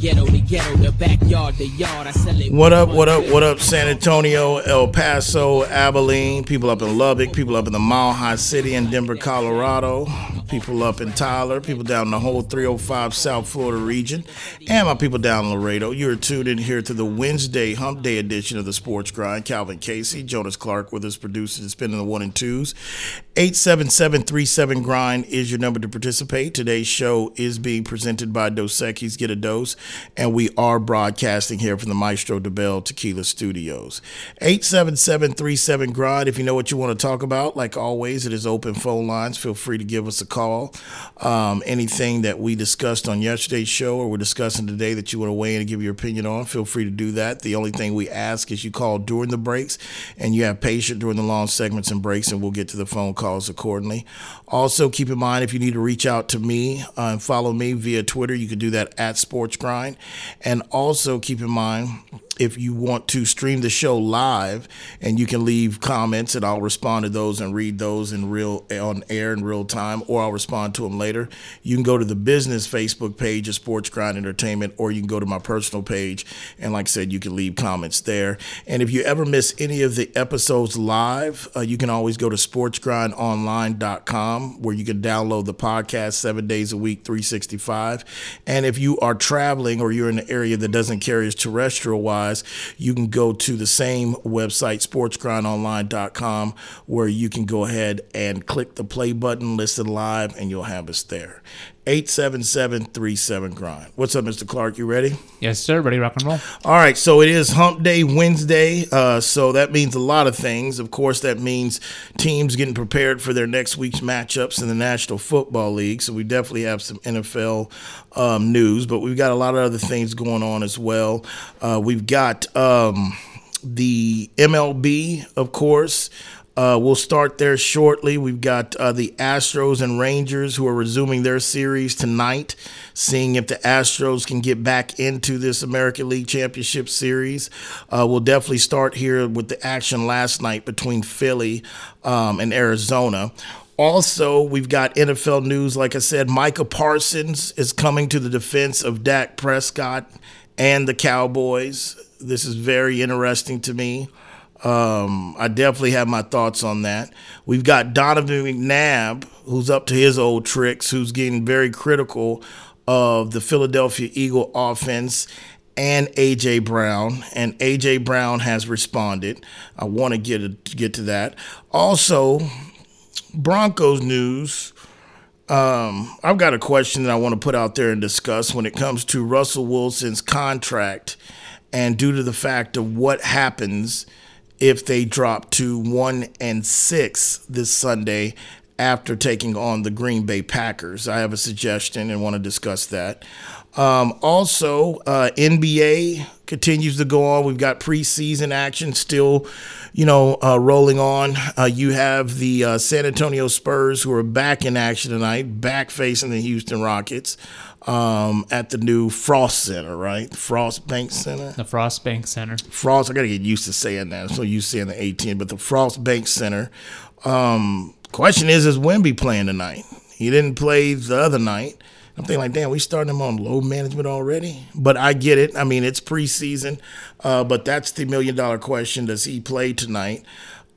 ghetto to ghetto, the backyard, the yard. I sell it. What up, what up, what up, San Antonio, El Paso, Abilene, people up in Lubbock, people up in the Mile High City in Denver, Colorado, people up in Tyler, people down in the whole 305 South Florida region, and my people down in Laredo. You're tuned in here to the Wednesday Hump Day edition of the Sports Grind. Calvin Casey, Jonas Clark with us, producing and spinning the one and twos. 877 Grind is your number to participate. Today's show is being presented by Dos Equis Get a Dose, and we are broadcasting here from the Maestro Dobel Tequila Studios. 877 Grind. If you know what you want to talk about, like always, it is open phone lines. Feel free to give us a call. Um, anything that we discussed on yesterday's show or we're discussing today that you want to weigh in and give your opinion on, feel free to do that. The only thing we ask is you call during the breaks and you have patience during the long segments and breaks, and we'll get to the phone calls accordingly. Also, keep in mind if you need to reach out to me uh, and follow me via Twitter, you can do that at Sports Grind. And also keep in mind if you want to stream the show live and you can leave comments and I'll respond to those and read those in real on air in real time or I'll respond to them later. You can go to the business Facebook page of Sports Grind Entertainment or you can go to my personal page and like I said you can leave comments there. And if you ever miss any of the episodes live, uh, you can always go to sportsgrindonline.com where you can download the podcast 7 days a week 365. And if you are traveling or you're in an area that doesn't carry terrestrial wise you can go to the same website, sportsgrindonline.com, where you can go ahead and click the play button, listen live, and you'll have us there. 877 grind. What's up, Mr. Clark? You ready? Yes, sir. Ready, rock and roll. All right. So it is Hump Day Wednesday. Uh, so that means a lot of things. Of course, that means teams getting prepared for their next week's matchups in the National Football League. So we definitely have some NFL um, news, but we've got a lot of other things going on as well. Uh, we've got um, the MLB, of course. Uh, we'll start there shortly. We've got uh, the Astros and Rangers who are resuming their series tonight, seeing if the Astros can get back into this American League Championship Series. Uh, we'll definitely start here with the action last night between Philly um, and Arizona. Also, we've got NFL news. Like I said, Micah Parsons is coming to the defense of Dak Prescott and the Cowboys. This is very interesting to me. Um, I definitely have my thoughts on that. We've got Donovan McNabb, who's up to his old tricks, who's getting very critical of the Philadelphia Eagle offense and AJ Brown, and AJ Brown has responded. I want to get a, get to that. Also, Broncos news. Um, I've got a question that I want to put out there and discuss when it comes to Russell Wilson's contract, and due to the fact of what happens if they drop to one and six this Sunday after taking on the Green Bay Packers. I have a suggestion and want to discuss that. Um, also, uh, NBA continues to go on. We've got preseason action still, you know, uh, rolling on. Uh, you have the uh, San Antonio Spurs who are back in action tonight, back facing the Houston Rockets um, at the new Frost Center, right? Frost Bank Center. The Frost Bank Center. Frost. I got to get used to saying that. I'm so used to saying the AT&T, but the Frost Bank Center. Um, question is, is Wemby playing tonight? He didn't play the other night. I'm thinking like, damn, we starting him on load management already. But I get it. I mean, it's preseason. Uh, but that's the million dollar question: Does he play tonight?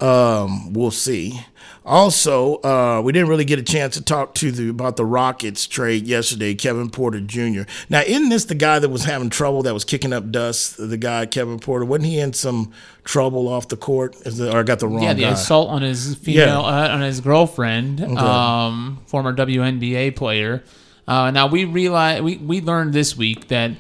Um, we'll see. Also, uh, we didn't really get a chance to talk to the about the Rockets trade yesterday, Kevin Porter Jr. Now, isn't this the guy that was having trouble, that was kicking up dust? The guy Kevin Porter, wasn't he in some trouble off the court? Is the, or I got the wrong? Yeah, the guy? assault on his female, uh, on his girlfriend, um, former WNBA player. Uh, now we realize we we learned this week that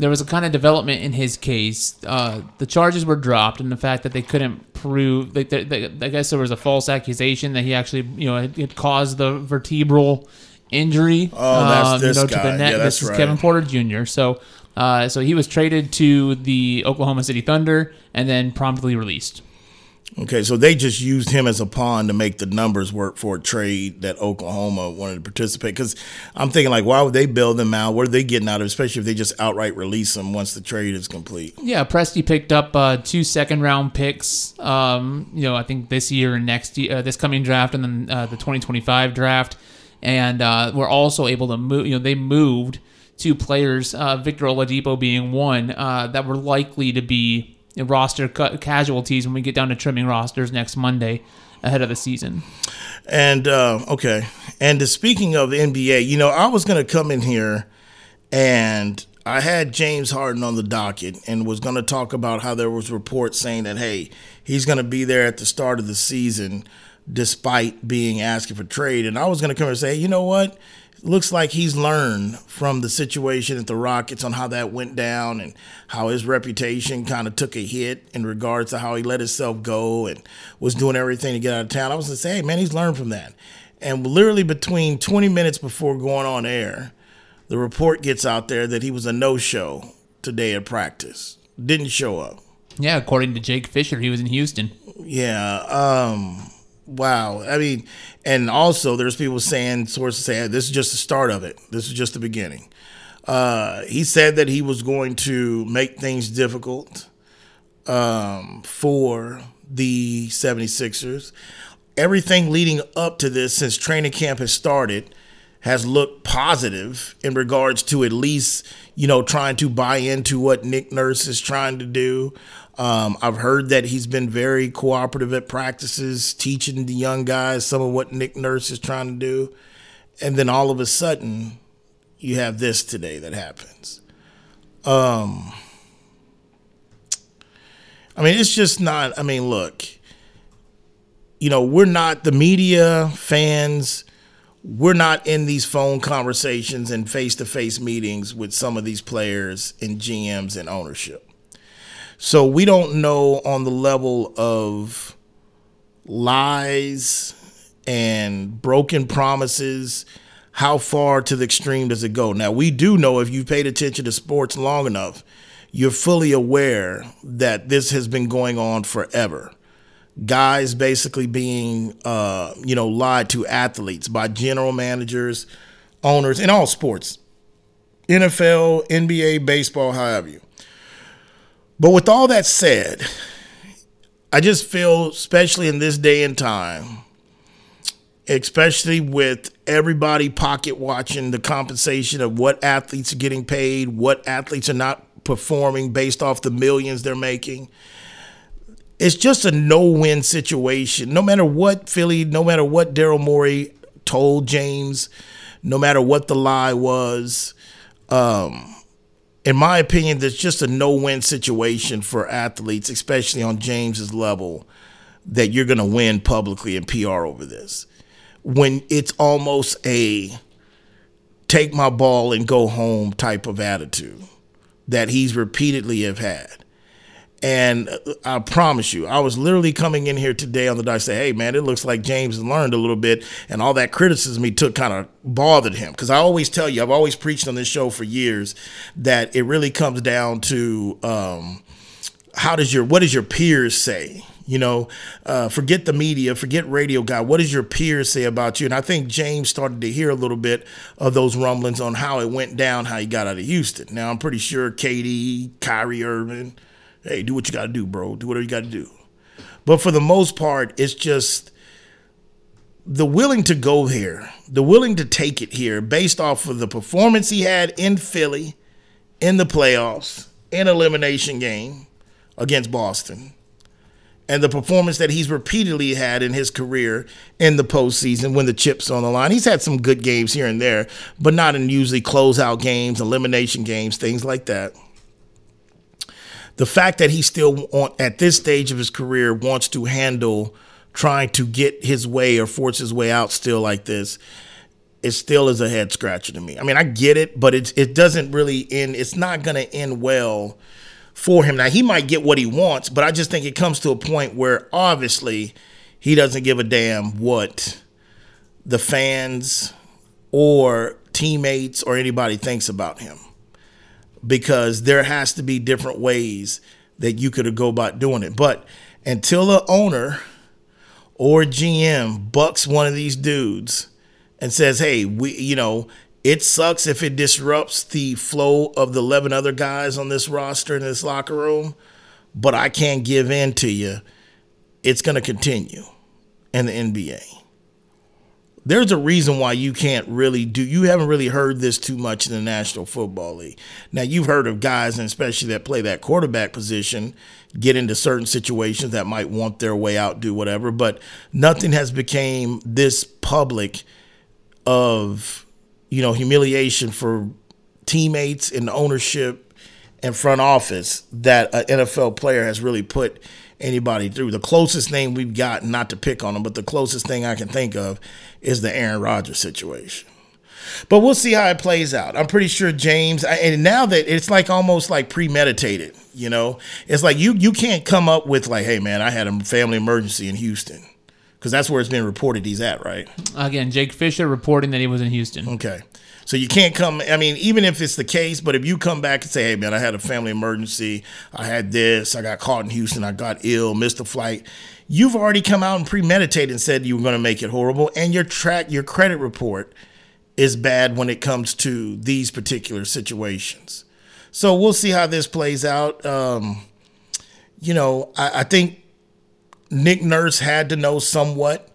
there was a kind of development in his case. Uh, the charges were dropped, and the fact that they couldn't prove, they, they, they, I guess there was a false accusation that he actually, you know, it, had caused the vertebral injury. Oh, that's um, this you know, to the neck. Yeah, that's this is right. Kevin Porter Jr. So, uh, so he was traded to the Oklahoma City Thunder and then promptly released. Okay, so they just used him as a pawn to make the numbers work for a trade that Oklahoma wanted to participate. Because I'm thinking, like, why would they build him out? What are they getting out of, it? especially if they just outright release him once the trade is complete? Yeah, Presti picked up uh, two second round picks. Um, you know, I think this year and next year, uh, this coming draft, and then uh, the 2025 draft, and uh, we're also able to move. You know, they moved two players, uh, Victor Oladipo being one, uh, that were likely to be roster ca- casualties when we get down to trimming rosters next Monday ahead of the season. And uh, okay, and speaking of the NBA, you know, I was going to come in here and I had James Harden on the docket and was going to talk about how there was reports saying that hey, he's going to be there at the start of the season despite being asking for trade. And I was going to come and say, you know what? Looks like he's learned from the situation at the Rockets on how that went down and how his reputation kind of took a hit in regards to how he let himself go and was doing everything to get out of town. I was going to say, hey, man, he's learned from that. And literally between 20 minutes before going on air, the report gets out there that he was a no show today at practice. Didn't show up. Yeah, according to Jake Fisher, he was in Houston. Yeah. Um, wow. I mean, and also there's people saying, sources say, this is just the start of it. This is just the beginning. Uh, he said that he was going to make things difficult um, for the 76ers. Everything leading up to this, since training camp has started, has looked positive in regards to at least, you know, trying to buy into what Nick Nurse is trying to do. Um, I've heard that he's been very cooperative at practices, teaching the young guys some of what Nick Nurse is trying to do. And then all of a sudden, you have this today that happens. Um, I mean, it's just not, I mean, look, you know, we're not the media, fans, we're not in these phone conversations and face to face meetings with some of these players and GMs and ownership. So we don't know on the level of lies and broken promises how far to the extreme does it go. Now we do know if you've paid attention to sports long enough, you're fully aware that this has been going on forever. Guys basically being, uh, you know, lied to athletes by general managers, owners in all sports, NFL, NBA, baseball, however you. But with all that said, I just feel, especially in this day and time, especially with everybody pocket watching the compensation of what athletes are getting paid, what athletes are not performing based off the millions they're making. It's just a no win situation. No matter what Philly, no matter what Daryl Morey told James, no matter what the lie was, um, in my opinion, there's just a no-win situation for athletes, especially on James's level, that you're going to win publicly in PR over this. When it's almost a take my ball and go home type of attitude that he's repeatedly have had. And I promise you, I was literally coming in here today on the dice say, hey, man, it looks like James learned a little bit. And all that criticism he took kind of bothered him. Because I always tell you, I've always preached on this show for years that it really comes down to um, how does your, what does your peers say? You know, uh, forget the media, forget radio guy. What does your peers say about you? And I think James started to hear a little bit of those rumblings on how it went down, how he got out of Houston. Now, I'm pretty sure KD, Kyrie Irving, hey, do what you got to do, bro. Do whatever you got to do. But for the most part, it's just the willing to go here, the willing to take it here based off of the performance he had in Philly in the playoffs, in elimination game against Boston, and the performance that he's repeatedly had in his career in the postseason when the chips on the line. He's had some good games here and there, but not in usually closeout games, elimination games, things like that the fact that he still at this stage of his career wants to handle trying to get his way or force his way out still like this it still is a head scratcher to me. I mean, I get it, but it it doesn't really end. It's not going to end well for him. Now he might get what he wants, but I just think it comes to a point where obviously he doesn't give a damn what the fans or teammates or anybody thinks about him because there has to be different ways that you could go about doing it. But until a owner or GM bucks one of these dudes and says, "Hey, we, you know, it sucks if it disrupts the flow of the 11 other guys on this roster in this locker room, but I can't give in to you." It's going to continue in the NBA. There's a reason why you can't really do you haven't really heard this too much in the National Football League. Now you've heard of guys and especially that play that quarterback position get into certain situations that might want their way out, do whatever, but nothing has became this public of you know humiliation for teammates and ownership and front office that an NFL player has really put anybody through. The closest thing we've got, not to pick on them, but the closest thing I can think of is the Aaron Rodgers situation. But we'll see how it plays out. I'm pretty sure James, and now that it's like almost like premeditated, you know, it's like you you can't come up with like, hey man, I had a family emergency in Houston, because that's where it's been reported he's at, right? Again, Jake Fisher reporting that he was in Houston. Okay. So you can't come. I mean, even if it's the case, but if you come back and say, "Hey, man, I had a family emergency. I had this. I got caught in Houston. I got ill, missed a flight." You've already come out and premeditated and said you were going to make it horrible, and your track, your credit report is bad when it comes to these particular situations. So we'll see how this plays out. Um, you know, I, I think Nick Nurse had to know somewhat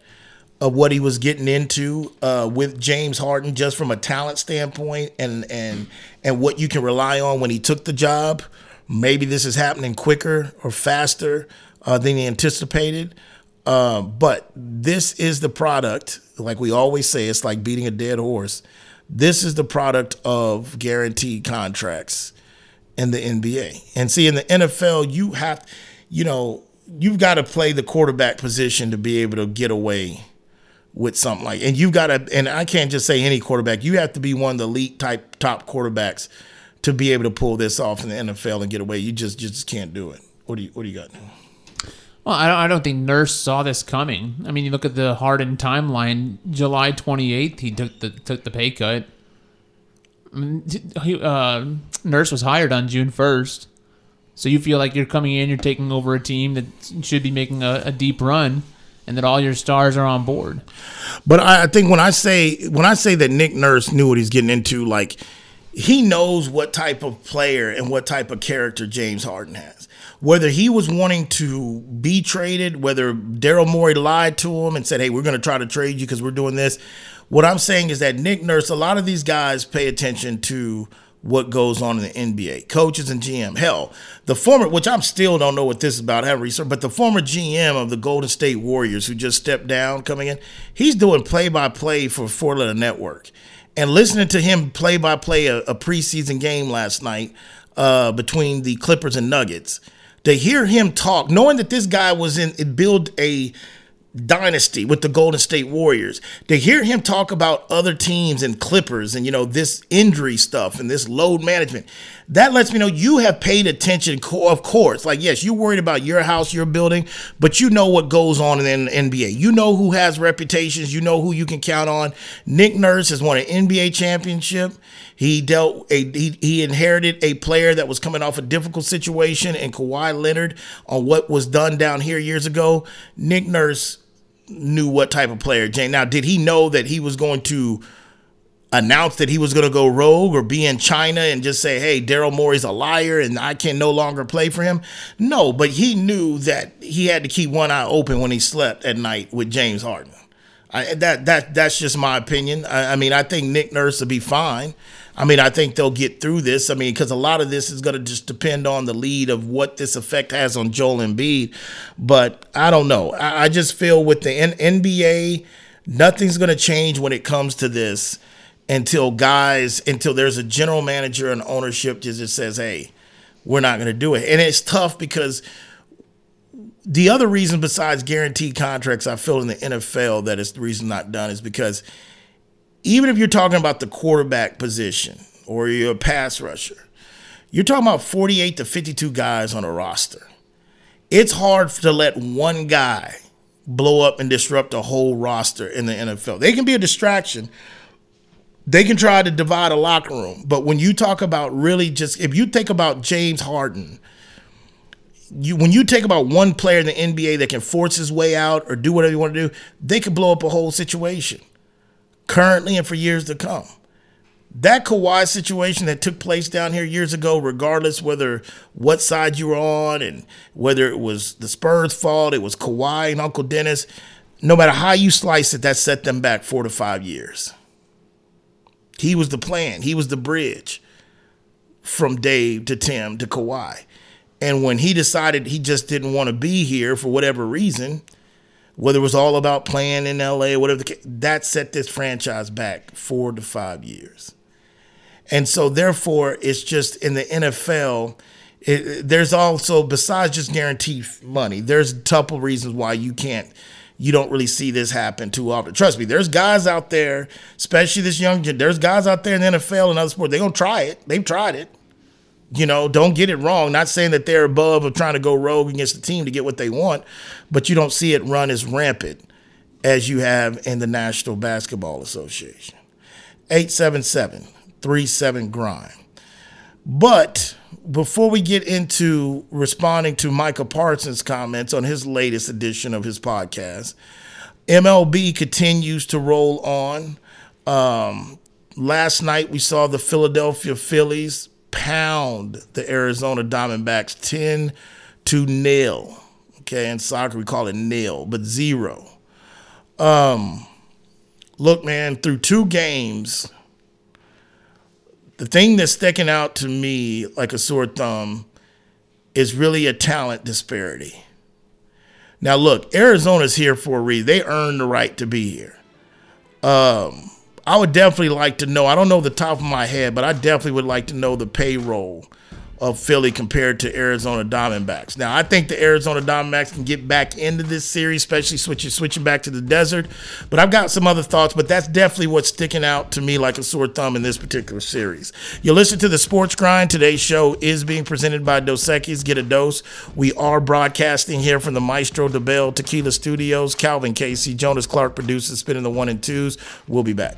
of what he was getting into uh, with James Harden, just from a talent standpoint, and and and what you can rely on when he took the job. Maybe this is happening quicker or faster uh, than he anticipated. Uh, but this is the product, like we always say, it's like beating a dead horse. This is the product of guaranteed contracts in the NBA. And see, in the NFL, you have, you know, you've got to play the quarterback position to be able to get away with something like and you've got to and I can't just say any quarterback. You have to be one of the elite type top quarterbacks to be able to pull this off in the NFL and get away. You just just can't do it. What do you what do you got? Well I don't, I don't think Nurse saw this coming. I mean you look at the Harden timeline. July 28th he took the took the pay cut. He, uh, Nurse was hired on June 1st so you feel like you're coming in you're taking over a team that should be making a, a deep run and that all your stars are on board. But I think when I say when I say that Nick Nurse knew what he's getting into, like he knows what type of player and what type of character James Harden has. Whether he was wanting to be traded, whether Daryl Morey lied to him and said, "Hey, we're going to try to trade you because we're doing this." What I'm saying is that Nick Nurse, a lot of these guys pay attention to what goes on in the NBA, coaches and GM. Hell, the former, which I'm still don't know what this is about, I haven't researched, but the former GM of the Golden State Warriors who just stepped down coming in, he's doing play by play for Four Letter Network. And listening to him play by play a preseason game last night uh, between the Clippers and Nuggets, to hear him talk, knowing that this guy was in, it build a dynasty with the Golden State Warriors. To hear him talk about other teams and Clippers and you know this injury stuff and this load management, that lets me know you have paid attention. Of course, like yes, you're worried about your house, your building, but you know what goes on in the NBA. You know who has reputations. You know who you can count on. Nick Nurse has won an NBA championship. He dealt a he, he inherited a player that was coming off a difficult situation in Kawhi Leonard on what was done down here years ago. Nick Nurse knew what type of player Jane. Now, did he know that he was going to announce that he was going to go rogue or be in China and just say, "Hey, Daryl Morey's a liar and I can no longer play for him"? No, but he knew that he had to keep one eye open when he slept at night with James Harden. I, that that that's just my opinion. I, I mean, I think Nick Nurse will be fine. I mean, I think they'll get through this. I mean, because a lot of this is going to just depend on the lead of what this effect has on Joel Embiid. But I don't know. I, I just feel with the N- NBA, nothing's going to change when it comes to this until guys, until there's a general manager and ownership just says, hey, we're not going to do it. And it's tough because the other reason besides guaranteed contracts I feel in the NFL that is the reason not done is because – even if you're talking about the quarterback position or you're a pass rusher, you're talking about 48 to 52 guys on a roster. It's hard to let one guy blow up and disrupt a whole roster in the NFL. They can be a distraction. They can try to divide a locker room. But when you talk about really just, if you think about James Harden, you when you take about one player in the NBA that can force his way out or do whatever you want to do, they can blow up a whole situation currently and for years to come. That Kawhi situation that took place down here years ago, regardless whether what side you were on and whether it was the Spurs' fault, it was Kawhi and Uncle Dennis. no matter how you slice it, that set them back four to five years. He was the plan. He was the bridge from Dave to Tim to Kawhi. And when he decided he just didn't want to be here for whatever reason, whether it was all about playing in LA, whatever the that set this franchise back four to five years. And so, therefore, it's just in the NFL, it, there's also, besides just guaranteed money, there's a couple reasons why you can't, you don't really see this happen too often. Trust me, there's guys out there, especially this young, there's guys out there in the NFL and other sports, they're going to try it. They've tried it. You know, don't get it wrong. Not saying that they're above of trying to go rogue against the team to get what they want, but you don't see it run as rampant as you have in the National Basketball Association. 877 37 grind. But before we get into responding to Micah Parsons' comments on his latest edition of his podcast, MLB continues to roll on. Um, last night we saw the Philadelphia Phillies pound the Arizona Diamondbacks 10 to nil. Okay, in soccer we call it nil, but zero. Um, look, man, through two games, the thing that's sticking out to me like a sore thumb is really a talent disparity. Now, look, Arizona's here for a reason. They earned the right to be here. Um, I would definitely like to know. I don't know the top of my head, but I definitely would like to know the payroll of Philly compared to Arizona Diamondbacks. Now, I think the Arizona Diamondbacks can get back into this series, especially switching switching back to the desert. But I've got some other thoughts, but that's definitely what's sticking out to me like a sore thumb in this particular series. You listen to the Sports Grind. Today's show is being presented by Dos Equis. Get a dose. We are broadcasting here from the Maestro Dobel Tequila Studios. Calvin Casey, Jonas Clark produces, spinning the one and twos. We'll be back.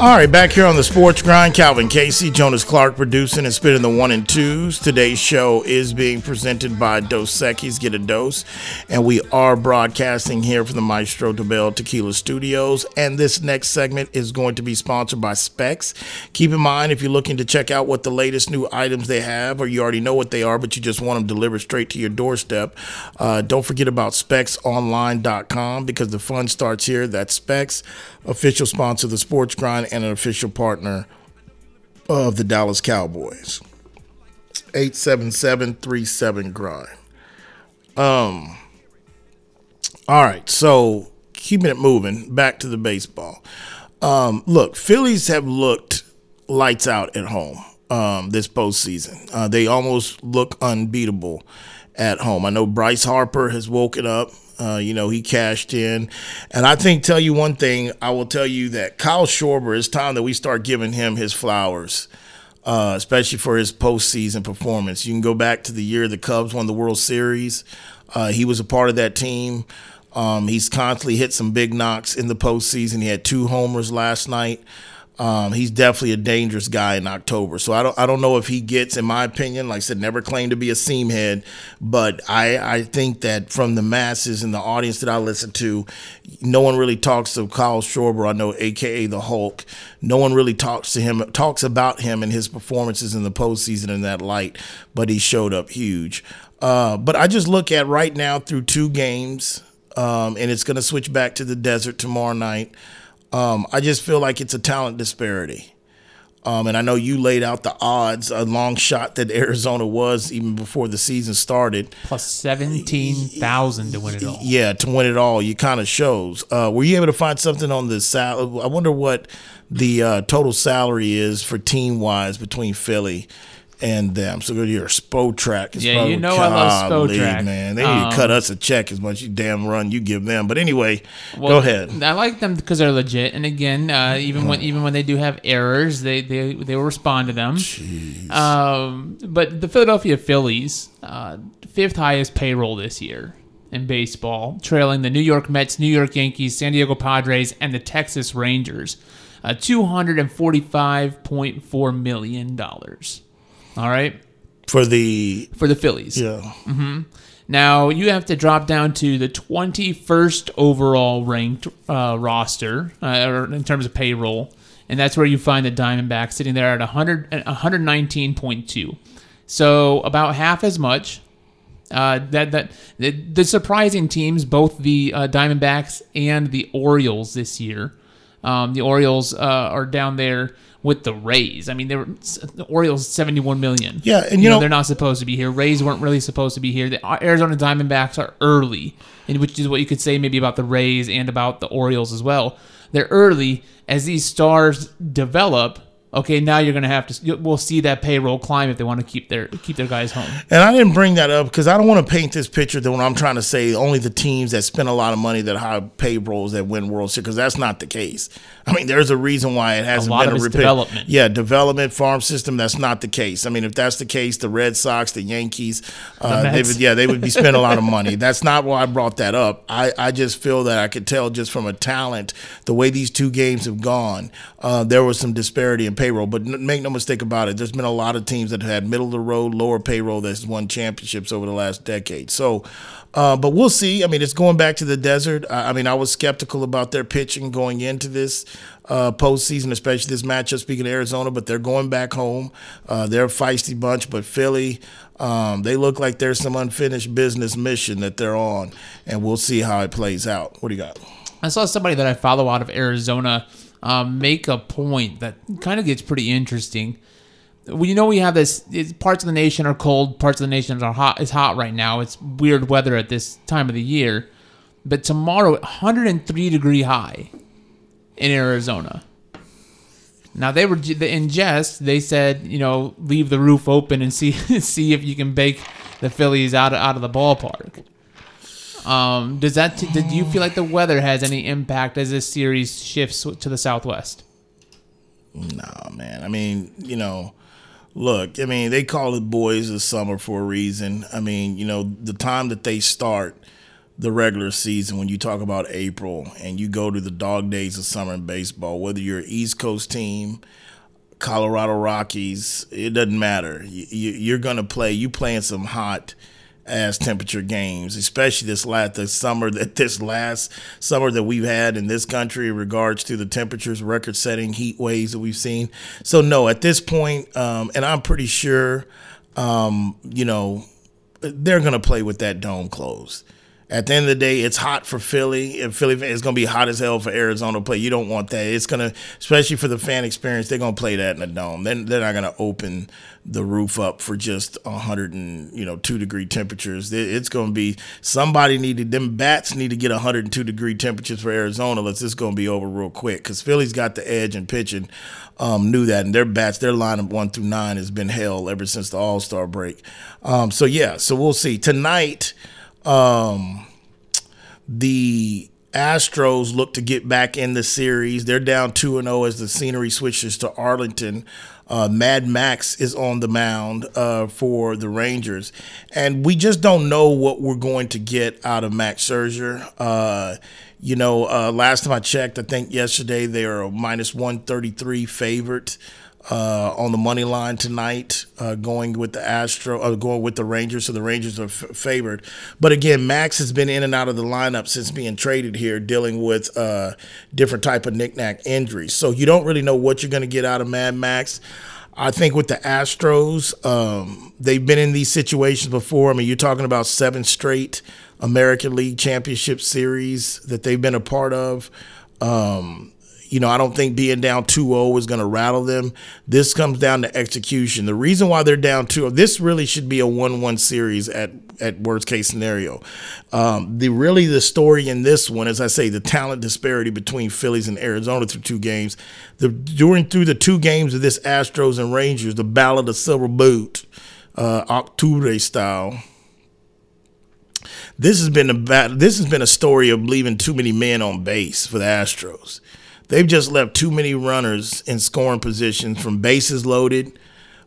All right, back here on the Sports Grind, Calvin Casey, Jonas Clark producing and spitting the one and twos. Today's show is being presented by Dos Equis, Get a Dose, and we are broadcasting here from the Maestro Dobel Tequila Studios. And this next segment is going to be sponsored by Specs. Keep in mind, if you're looking to check out what the latest new items they have, or you already know what they are, but you just want them delivered straight to your doorstep, uh, don't forget about SpecsOnline.com because the fun starts here. That's Specs, official sponsor of the Sports Grind and an official partner of the Dallas Cowboys. 877 grind. Um all right, so keeping it moving, back to the baseball. Um, look, Phillies have looked lights out at home um, this postseason. Uh, they almost look unbeatable at home. I know Bryce Harper has woken up. Uh, you know, he cashed in. And I think, tell you one thing, I will tell you that Kyle Schwarber, it's time that we start giving him his flowers uh, especially for his postseason performance. You can go back to the year the Cubs won the World Series. Uh, he was a part of that team. Um, he's constantly hit some big knocks in the postseason. He had two homers last night. Um, he's definitely a dangerous guy in October. So I don't I don't know if he gets, in my opinion, like I said, never claimed to be a seam head, but I, I think that from the masses and the audience that I listen to, no one really talks to Kyle Schwarber, I know, aka the Hulk. No one really talks to him, talks about him and his performances in the postseason in that light, but he showed up huge. Uh, but I just look at right now through two games, um, and it's going to switch back to the desert tomorrow night. Um, I just feel like it's a talent disparity. Um, and I know you laid out the odds, a long shot that Arizona was even before the season started. Plus 17,000 to win it all. Yeah, to win it all. You kind of shows. Uh, were you able to find something on the salary? I wonder what the uh, total salary is for team wise between Philly and them. So go to your Spotrac. It's yeah, you know I love Spotrac. Man, they need um, to cut us a check as much you damn run you give them. But anyway, well, go ahead. I like them because they're legit. And again, uh, even when even when they do have errors, they they they will respond to them. Jeez. Um, but the Philadelphia Phillies, uh, fifth highest payroll this year in baseball, trailing the New York Mets, New York Yankees, San Diego Padres, and the Texas Rangers. Uh, $245.4 million. All right. For the for the Phillies. Yeah. Mm-hmm. Now you have to drop down to the 21st overall ranked uh, roster, uh, or in terms of payroll, and that's where you find the Diamondbacks sitting there at 100 119.2. So about half as much. Uh, that that the, the, surprising teams, both the uh, Diamondbacks and the Orioles this year. Um, the Orioles uh, are down there with the Rays. I mean, they were the Orioles seventy one million. Yeah, and you, you know, know, they're not supposed to be here. Rays weren't really supposed to be here. The Arizona Diamondbacks are early, and which is what you could say maybe about the Rays and about the Orioles as well. They're early as these stars develop okay, now you're going to have to. We'll see that payroll climb if they want to keep their keep their guys home. And I didn't bring that up because I don't want to paint this picture that when I'm trying to say only the teams that spend a lot of money that have payrolls that win World Series because that's not the case. I mean, there's a reason why it hasn't a lot been of a repeat. development. Yeah, development farm system. That's not the case. I mean, if that's the case, the Red Sox, the Yankees, uh, the they would, yeah, they would be spending a lot of money. That's not why I brought that up. I I just feel that I could tell just from a talent the way these two games have gone, uh, there was some disparity in payroll. But make make no mistake about it. There's been a lot of teams that have had middle of the road, lower payroll that's won championships over the last decade. So, uh, but we'll see. I mean, it's going back to the desert. I, I mean, I was skeptical about their pitching going into this uh, postseason, especially this matchup. Speaking of Arizona, but they're going back home. Uh, they're a feisty bunch, but Philly. Um, they look like there's some unfinished business mission that they're on, and we'll see how it plays out. What do you got? I saw somebody that I follow out of Arizona um, make a point that kind of gets pretty interesting. You know we have this. Parts of the nation are cold. Parts of the nation are hot. It's hot right now. It's weird weather at this time of the year. But tomorrow, 103 degree high in Arizona. Now they were in jest. They said, you know, leave the roof open and see see if you can bake the Phillies out of, out of the ballpark. Um, does that? T- do you feel like the weather has any impact as this series shifts to the southwest? Nah, man. I mean, you know, look. I mean, they call it boys of summer for a reason. I mean, you know, the time that they start the regular season when you talk about April and you go to the dog days of summer in baseball, whether you're East Coast team, Colorado Rockies, it doesn't matter. You, are going to play. You playing some hot as temperature games, especially this last the summer that this last summer that we've had in this country in regards to the temperatures, record-setting heat waves that we've seen. So no, at this point, um, and I'm pretty sure, um, you know, they're gonna play with that dome closed. At the end of the day, it's hot for Philly. And Philly, it's going to be hot as hell for Arizona play. You don't want that. It's going to, especially for the fan experience, they're going to play that in the dome. Then they're not going to open the roof up for just 100 and you know two degree temperatures. It's going to be somebody needed them bats need to get 102 degree temperatures for Arizona. Let's just going to be over real quick because Philly's got the edge in pitching. Um, knew that, and their bats, their lineup one through nine has been hell ever since the All Star break. Um, so yeah, so we'll see tonight. Um, the Astros look to get back in the series. They're down 2 0 as the scenery switches to Arlington. Uh, Mad Max is on the mound uh, for the Rangers. And we just don't know what we're going to get out of Max Scherzer. Uh, you know, uh, last time I checked, I think yesterday they are a minus 133 favorite uh, on the money line tonight, uh, going with the Astro, uh, going with the Rangers. So the Rangers are f- favored. But again, Max has been in and out of the lineup since being traded here, dealing with uh, different type of knickknack injuries. So you don't really know what you're going to get out of Mad Max. I think with the Astros, um, they've been in these situations before. I mean, you're talking about seven straight American League Championship Series that they've been a part of. Um, you know, I don't think being down 2-0 is going to rattle them. This comes down to execution. The reason why they're down 2 this really should be a 1-1 series at at worst case scenario. Um, the really the story in this one, as I say, the talent disparity between Phillies and Arizona through two games. The during through the two games of this Astros and Rangers, the Battle of Silver Boot, uh, Octubre style. This has been a this has been a story of leaving too many men on base for the Astros. They've just left too many runners in scoring positions from bases loaded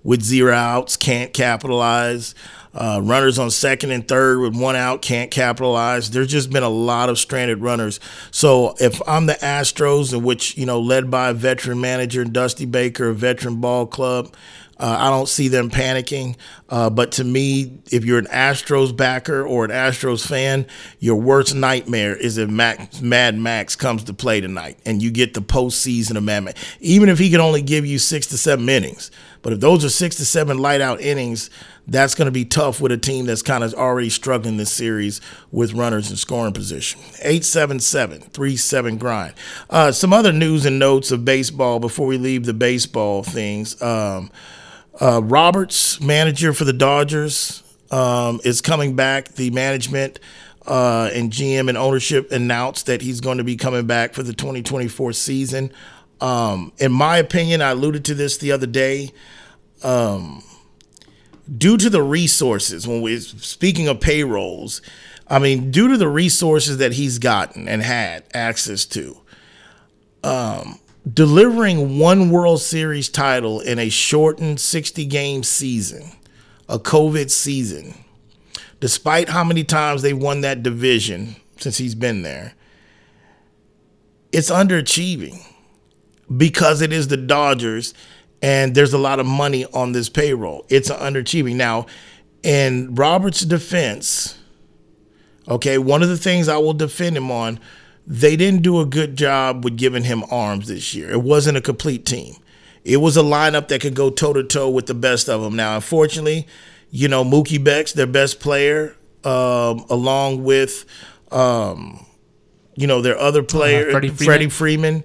with zero outs, can't capitalize. Uh, runners on second and third with one out can't capitalize. There's just been a lot of stranded runners. So if I'm the Astros, in which you know led by a veteran manager Dusty Baker, a veteran ball club, uh, I don't see them panicking. Uh, but to me, if you're an Astros backer or an Astros fan, your worst nightmare is if Max, Mad Max comes to play tonight and you get the postseason of Mad Max. Even if he can only give you six to seven innings. But if those are six to seven light out innings, that's going to be tough with a team that's kind of already struggling this series with runners in scoring position. 877 37 grind. Uh, some other news and notes of baseball before we leave the baseball things. Um, uh, Roberts, manager for the Dodgers, um, is coming back. The management uh, and GM and ownership announced that he's going to be coming back for the 2024 season. Um, in my opinion, I alluded to this the other day. Um, due to the resources, when we're speaking of payrolls, I mean, due to the resources that he's gotten and had access to, um, delivering one World Series title in a shortened 60 game season, a COVID season, despite how many times they won that division since he's been there, it's underachieving because it is the Dodgers and there's a lot of money on this payroll. It's underachieving. Now, in Robert's defense, okay, one of the things I will defend him on they didn't do a good job with giving him arms this year. It wasn't a complete team. It was a lineup that could go toe to toe with the best of them. Now, unfortunately, you know, Mookie Betts, their best player, um, along with, um, you know, their other player, uh, Freddie, Freeman. Freddie Freeman,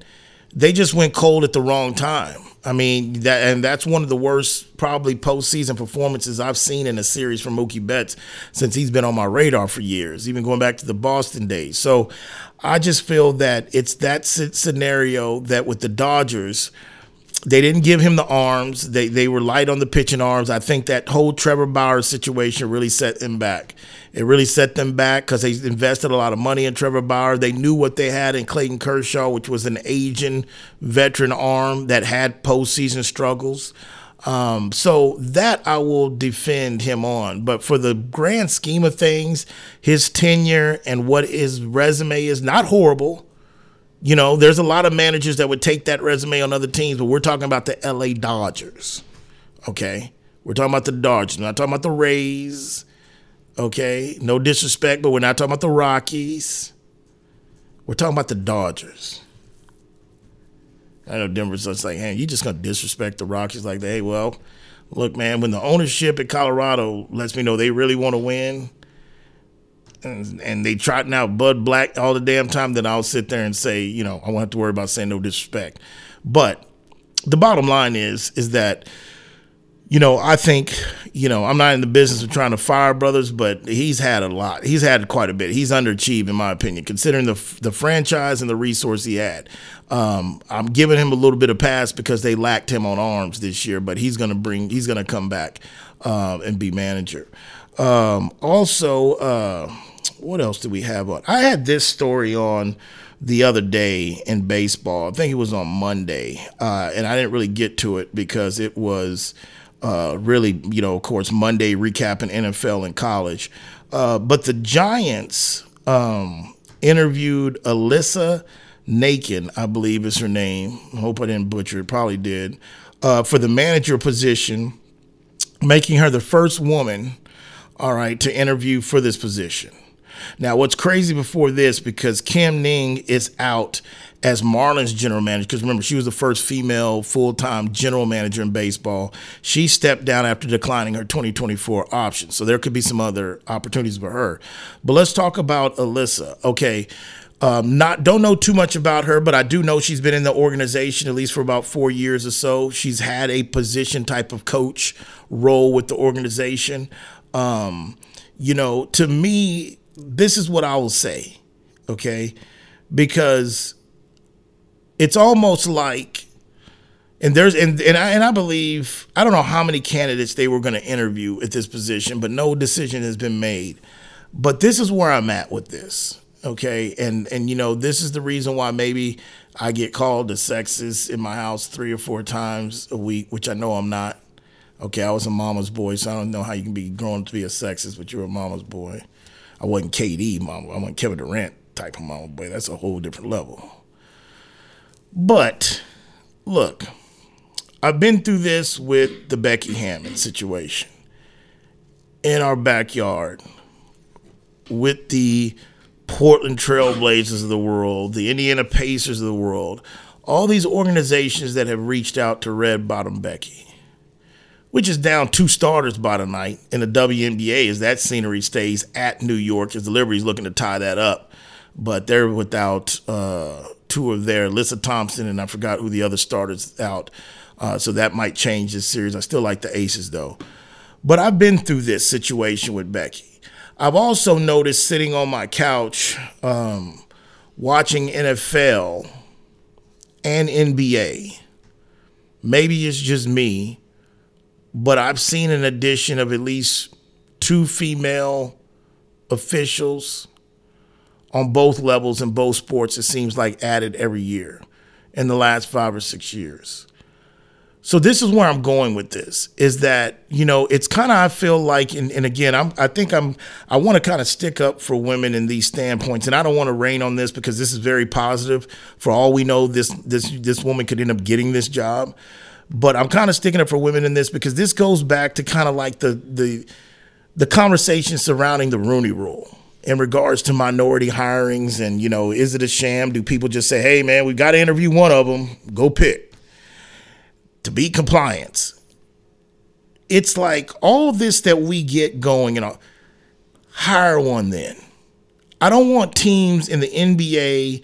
they just went cold at the wrong time. I mean that, and that's one of the worst probably postseason performances I've seen in a series from Mookie Betts since he's been on my radar for years, even going back to the Boston days. So I just feel that it's that scenario that with the Dodgers, they didn't give him the arms. They they were light on the pitching arms. I think that whole Trevor Bauer situation really set them back. It really set them back because they invested a lot of money in Trevor Bauer. They knew what they had in Clayton Kershaw, which was an aging veteran arm that had postseason struggles. Um, so that I will defend him on. But for the grand scheme of things, his tenure and what his resume is not horrible. You know, there's a lot of managers that would take that resume on other teams, but we're talking about the LA Dodgers. Okay. We're talking about the Dodgers. We're not talking about the Rays. Okay. No disrespect, but we're not talking about the Rockies. We're talking about the Dodgers. I know Denver's just like, hey, you just gonna disrespect the Rockies like that. Hey, well, look, man, when the ownership at Colorado lets me know they really want to win, and, and they trotting out Bud Black all the damn time, then I'll sit there and say, you know, I won't have to worry about saying no disrespect. But the bottom line is, is that you know, I think, you know, I'm not in the business of trying to fire brothers, but he's had a lot. He's had quite a bit. He's underachieved, in my opinion, considering the the franchise and the resource he had. Um, I'm giving him a little bit of pass because they lacked him on arms this year, but he's gonna bring, he's gonna come back uh, and be manager. Um, also, uh, what else do we have on? I had this story on the other day in baseball. I think it was on Monday, uh, and I didn't really get to it because it was uh, really, you know, of course, Monday recapping NFL and college. Uh, but the Giants um, interviewed Alyssa Nakken, I believe is her name. I hope I didn't butcher it. Probably did. Uh, for the manager position, making her the first woman, all right, to interview for this position. Now, what's crazy before this, because Kim Ng is out as Marlins general manager, because remember, she was the first female full time general manager in baseball. She stepped down after declining her 2024 option. So there could be some other opportunities for her. But let's talk about Alyssa. Okay. Um, not don't know too much about her, but I do know she's been in the organization at least for about four years or so. She's had a position type of coach role with the organization. Um, you know, to me, this is what I will say, okay? Because it's almost like and there's and and I and I believe I don't know how many candidates they were going to interview at this position, but no decision has been made. But this is where I'm at with this. Okay? And and you know, this is the reason why maybe I get called a sexist in my house 3 or 4 times a week, which I know I'm not. Okay, I was a mama's boy, so I don't know how you can be grown to be a sexist, but you're a mama's boy. I wasn't KD mama. I wasn't Kevin Durant type of mama boy. That's a whole different level. But look, I've been through this with the Becky Hammon situation in our backyard with the Portland Trailblazers of the world, the Indiana Pacers of the world, all these organizations that have reached out to Red Bottom Becky which is down two starters by the night in the WNBA as that scenery stays at New York as the Liberty's looking to tie that up. But they're without uh, two of their, Alyssa Thompson, and I forgot who the other starters out. Uh, so that might change this series. I still like the Aces though. But I've been through this situation with Becky. I've also noticed sitting on my couch um, watching NFL and NBA. Maybe it's just me but I've seen an addition of at least two female officials on both levels in both sports, it seems like added every year in the last five or six years. So this is where I'm going with this is that, you know, it's kind of, I feel like, and, and again, I'm, I think I'm, I want to kind of stick up for women in these standpoints. And I don't want to rain on this because this is very positive. For all we know, this, this, this woman could end up getting this job. But I'm kind of sticking up for women in this because this goes back to kind of like the the the conversation surrounding the Rooney Rule in regards to minority hirings and you know is it a sham? Do people just say, "Hey, man, we got to interview one of them. Go pick." To be compliance, it's like all this that we get going, you know, hire one then. I don't want teams in the NBA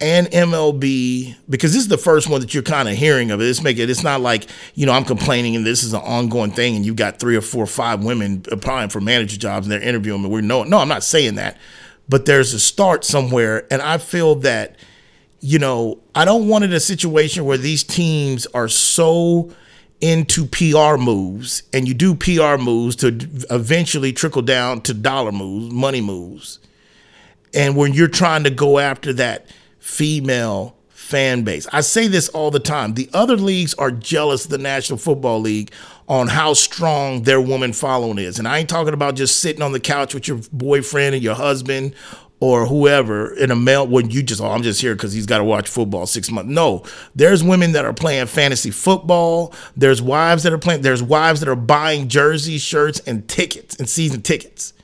and MLB because this is the first one that you're kind of hearing of it. It's make it. It's not like you know I'm complaining and this is an ongoing thing and you've got three or four or five women applying for manager jobs and they're interviewing me. We're no, no, I'm not saying that, but there's a start somewhere, and I feel that you know I don't want it a situation where these teams are so into PR moves and you do PR moves to eventually trickle down to dollar moves, money moves. And when you're trying to go after that female fan base. I say this all the time. The other leagues are jealous of the National Football League on how strong their woman following is. And I ain't talking about just sitting on the couch with your boyfriend and your husband or whoever in a male when you just oh I'm just here because he's got to watch football six months. No, there's women that are playing fantasy football. There's wives that are playing. There's wives that are buying jerseys, shirts, and tickets and season tickets.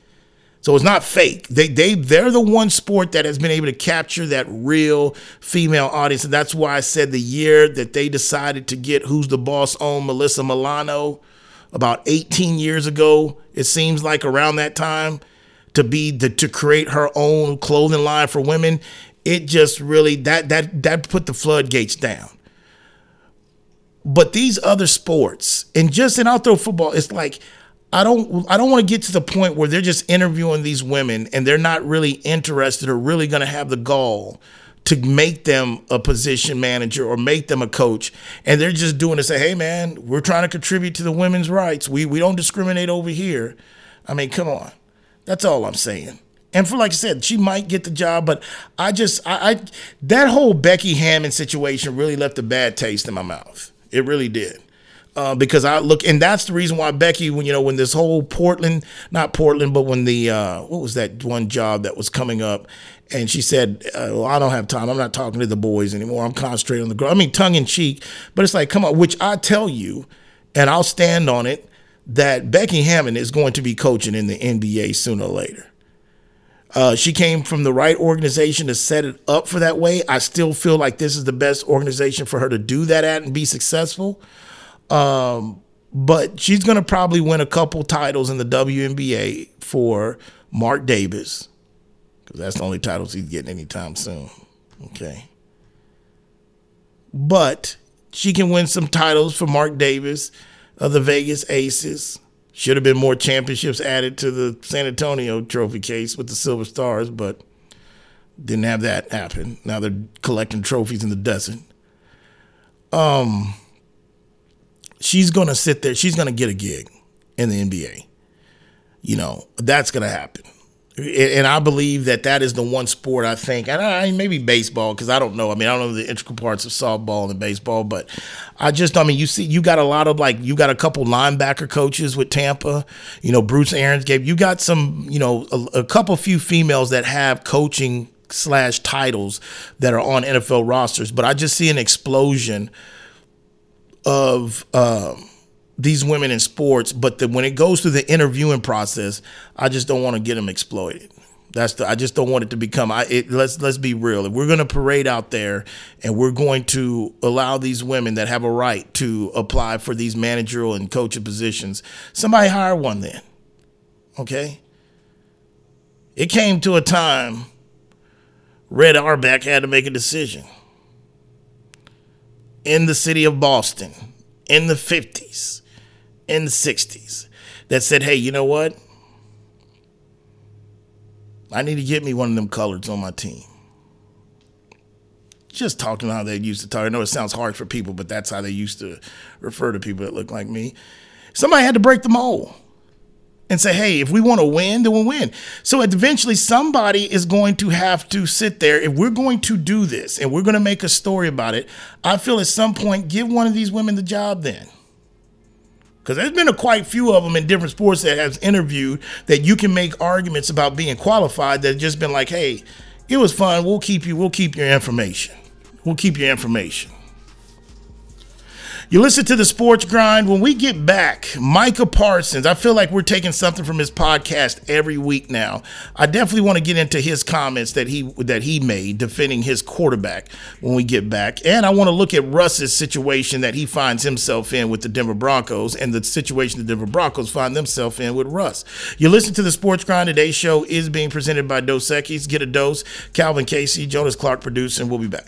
So it's not fake. They they they're the one sport that has been able to capture that real female audience, and that's why I said the year that they decided to get Who's the Boss on Melissa Milano about 18 years ago. It seems like around that time to be the, to create her own clothing line for women. It just really that that that put the floodgates down. But these other sports, and just in outdoor football, it's like I don't I don't want to get to the point where they're just interviewing these women and they're not really interested or really going to have the gall to make them a position manager or make them a coach. And they're just doing to say hey man we're trying to contribute to the women's rights. We we don't discriminate over here. I mean come on. That's all i'm saying. And for like I said, she might get the job, but I just I, I that whole Becky Hammon situation really left a bad taste in my mouth. It really did. Uh, because I look, and that's the reason why Becky, when you know, when this whole Portland, not Portland, but when the uh, what was that one job that was coming up, and she said, uh, well, "I don't have time. I'm not talking to the boys anymore. I'm concentrating on the girl." I mean, tongue in cheek, but it's like, come on. Which I tell you, and I'll stand on it that Becky Hammon is going to be coaching in the NBA sooner or later. Uh, she came from the right organization to set it up for that way. I still feel like this is the best organization for her to do that at and be successful. Um, but she's going to probably win a couple titles in the WNBA for Mark Davis because that's the only titles he's getting anytime soon. Okay. But she can win some titles for Mark Davis of the Vegas Aces. Should have been more championships added to the San Antonio trophy case with the Silver Stars, but didn't have that happen. Now they're collecting trophies in the desert. Um, she's gonna sit there. She's gonna get a gig in the NBA. You know that's gonna happen and I believe that that is the one sport I think, and I, maybe baseball because I don't know. I mean, I don't know the integral parts of softball and baseball, but I just, I mean, you see, you got a lot of like, you got a couple linebacker coaches with Tampa. You know, Bruce Arians gave you got some, you know, a, a couple few females that have coaching slash titles that are on NFL rosters, but I just see an explosion of. Um, these women in sports, but the, when it goes through the interviewing process, I just don't want to get them exploited. That's the, I just don't want it to become. I it, let's let's be real. If we're going to parade out there and we're going to allow these women that have a right to apply for these managerial and coaching positions, somebody hire one then. Okay. It came to a time. Red Auerbach had to make a decision in the city of Boston in the 50s in the 60s that said, hey, you know what? I need to get me one of them coloreds on my team. Just talking how they used to talk. I know it sounds hard for people, but that's how they used to refer to people that look like me. Somebody had to break the mold and say, hey, if we want to win, then we'll win. So eventually, somebody is going to have to sit there. If we're going to do this and we're going to make a story about it, I feel at some point, give one of these women the job then because there's been a quite few of them in different sports that has interviewed that you can make arguments about being qualified that just been like, hey, it was fun. We'll keep you. We'll keep your information. We'll keep your information. You listen to the sports grind. When we get back, Micah Parsons, I feel like we're taking something from his podcast every week now. I definitely want to get into his comments that he that he made defending his quarterback when we get back. And I want to look at Russ's situation that he finds himself in with the Denver Broncos and the situation the Denver Broncos find themselves in with Russ. You listen to the sports grind. Today's show is being presented by Dos Equis. Get a dose. Calvin Casey, Jonas Clark producing. We'll be back.